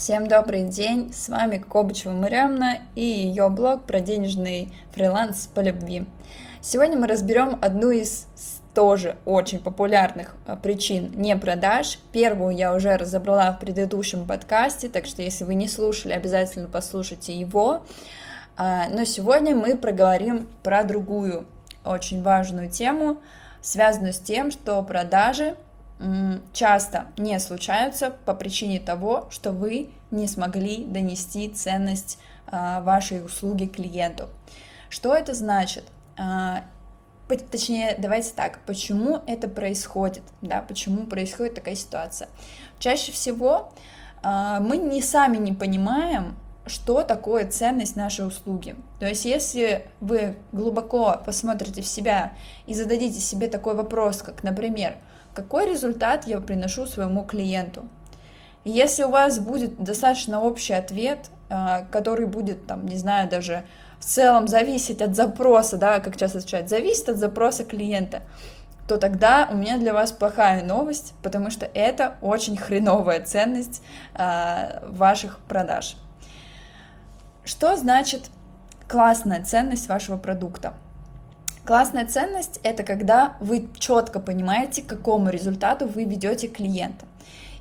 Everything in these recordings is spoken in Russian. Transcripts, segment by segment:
Всем добрый день, с вами Кобычева Мариамна и ее блог про денежный фриланс по любви. Сегодня мы разберем одну из тоже очень популярных а, причин не продаж. Первую я уже разобрала в предыдущем подкасте, так что если вы не слушали, обязательно послушайте его. А, но сегодня мы проговорим про другую очень важную тему, связанную с тем, что продажи часто не случаются по причине того, что вы не смогли донести ценность а, вашей услуги клиенту. Что это значит? А, точнее, давайте так, почему это происходит, да, почему происходит такая ситуация. Чаще всего а, мы не сами не понимаем, что такое ценность нашей услуги. То есть, если вы глубоко посмотрите в себя и зададите себе такой вопрос, как, например, какой результат я приношу своему клиенту. Если у вас будет достаточно общий ответ, а, который будет, там, не знаю, даже в целом зависеть от запроса, да, как часто отвечают, зависит от запроса клиента, то тогда у меня для вас плохая новость, потому что это очень хреновая ценность э, ваших продаж. Что значит классная ценность вашего продукта? Классная ценность — это когда вы четко понимаете, к какому результату вы ведете клиента.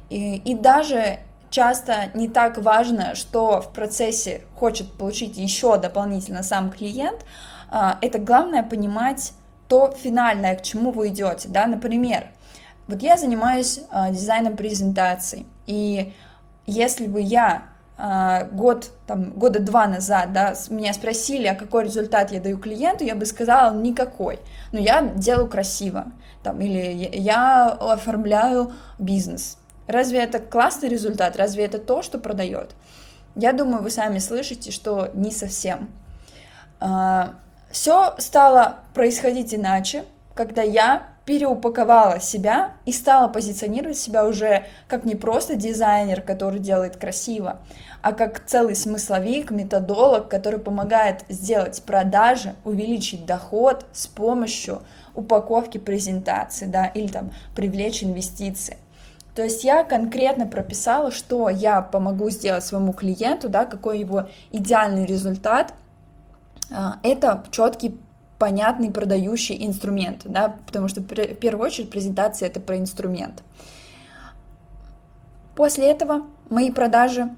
И, и даже часто не так важно, что в процессе хочет получить еще дополнительно сам клиент, а, это главное понимать то финальное, к чему вы идете, да, например, вот я занимаюсь а, дизайном презентаций, и если бы я год, там, года два назад, да, меня спросили, а какой результат я даю клиенту, я бы сказала, никакой. Но я делаю красиво, там, или я оформляю бизнес. Разве это классный результат? Разве это то, что продает? Я думаю, вы сами слышите, что не совсем. А, Все стало происходить иначе, когда я переупаковала себя и стала позиционировать себя уже как не просто дизайнер, который делает красиво, а как целый смысловик, методолог, который помогает сделать продажи, увеличить доход с помощью упаковки презентации, да, или там привлечь инвестиции. То есть я конкретно прописала, что я помогу сделать своему клиенту, да, какой его идеальный результат. А, это четкий понятный продающий инструмент, да, потому что в первую очередь презентация это про инструмент. После этого мои продажи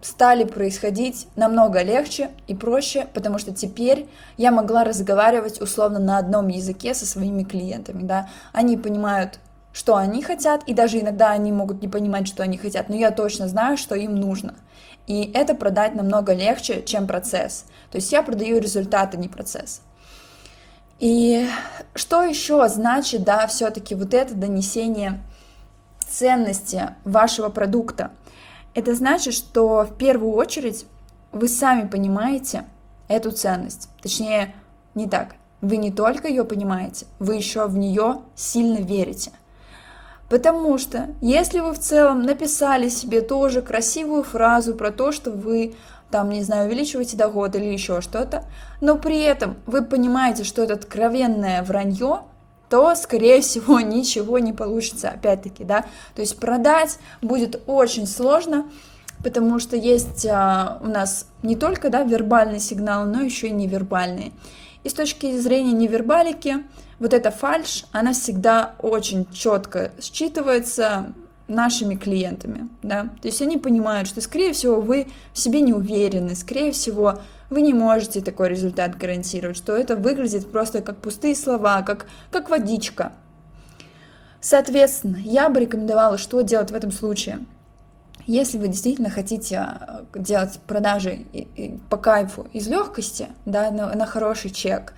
стали происходить намного легче и проще, потому что теперь я могла разговаривать условно на одном языке со своими клиентами, да, они понимают, что они хотят, и даже иногда они могут не понимать, что они хотят, но я точно знаю, что им нужно. И это продать намного легче, чем процесс. То есть я продаю результат, а не процесс. И что еще значит, да, все-таки вот это донесение ценности вашего продукта? Это значит, что в первую очередь вы сами понимаете эту ценность. Точнее, не так. Вы не только ее понимаете, вы еще в нее сильно верите. Потому что если вы в целом написали себе тоже красивую фразу про то, что вы там, не знаю, увеличиваете доход или еще что-то, но при этом вы понимаете, что это откровенное вранье, то, скорее всего, ничего не получится, опять-таки, да, то есть продать будет очень сложно, потому что есть а, у нас не только, да, вербальный сигнал, но еще и невербальный. И с точки зрения невербалики, вот эта фальш, она всегда очень четко считывается, нашими клиентами, да, то есть они понимают, что, скорее всего, вы в себе не уверены, скорее всего, вы не можете такой результат гарантировать, что это выглядит просто как пустые слова, как, как водичка. Соответственно, я бы рекомендовала, что делать в этом случае. Если вы действительно хотите э, делать продажи по кайфу из легкости, да, на, на хороший чек,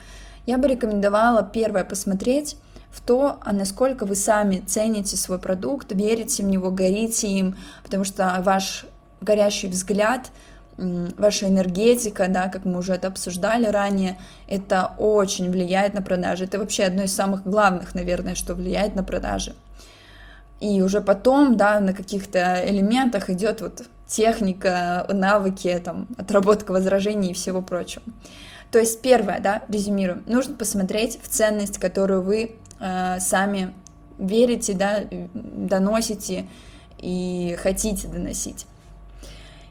я бы рекомендовала первое посмотреть, в то, а насколько вы сами цените свой продукт, верите в него, горите им, потому что ваш горящий взгляд, ваша энергетика, да, как мы уже это обсуждали ранее, это очень влияет на продажи. Это вообще одно из самых главных, наверное, что влияет на продажи. И уже потом, да, на каких-то элементах идет вот техника, навыки, там, отработка возражений и всего прочего. То есть первое, да, резюмируем, нужно посмотреть в ценность, которую вы сами верите, да, доносите и хотите доносить.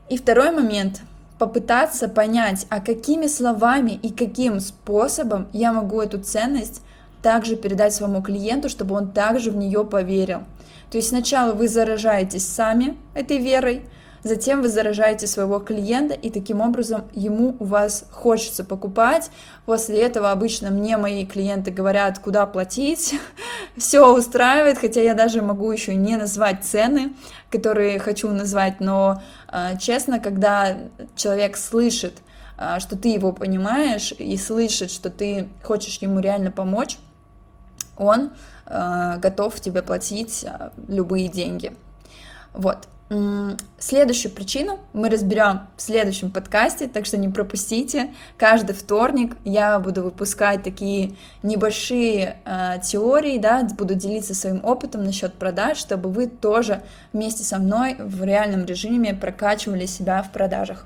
И второй момент попытаться понять, а какими словами и каким способом я могу эту ценность также передать своему клиенту, чтобы он также в нее поверил. То есть сначала вы заражаетесь сами этой верой, затем вы заражаете своего клиента, и таким образом ему у вас хочется покупать. После этого обычно мне мои клиенты говорят, куда платить, все устраивает, хотя я даже могу еще не назвать цены, которые хочу назвать, но э, честно, когда человек слышит, э, что ты его понимаешь и слышит, что ты хочешь ему реально помочь, он э, готов тебе платить любые деньги. Вот. Следующую причину мы разберем в следующем подкасте, так что не пропустите. Каждый вторник я буду выпускать такие небольшие э, теории, да, буду делиться своим опытом насчет продаж, чтобы вы тоже вместе со мной в реальном режиме прокачивали себя в продажах.